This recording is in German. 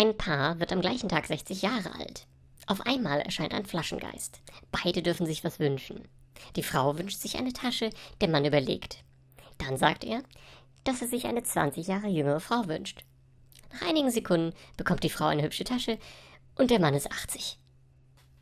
Ein Paar wird am gleichen Tag 60 Jahre alt. Auf einmal erscheint ein Flaschengeist. Beide dürfen sich was wünschen. Die Frau wünscht sich eine Tasche, der Mann überlegt. Dann sagt er, dass er sich eine 20 Jahre jüngere Frau wünscht. Nach einigen Sekunden bekommt die Frau eine hübsche Tasche und der Mann ist 80.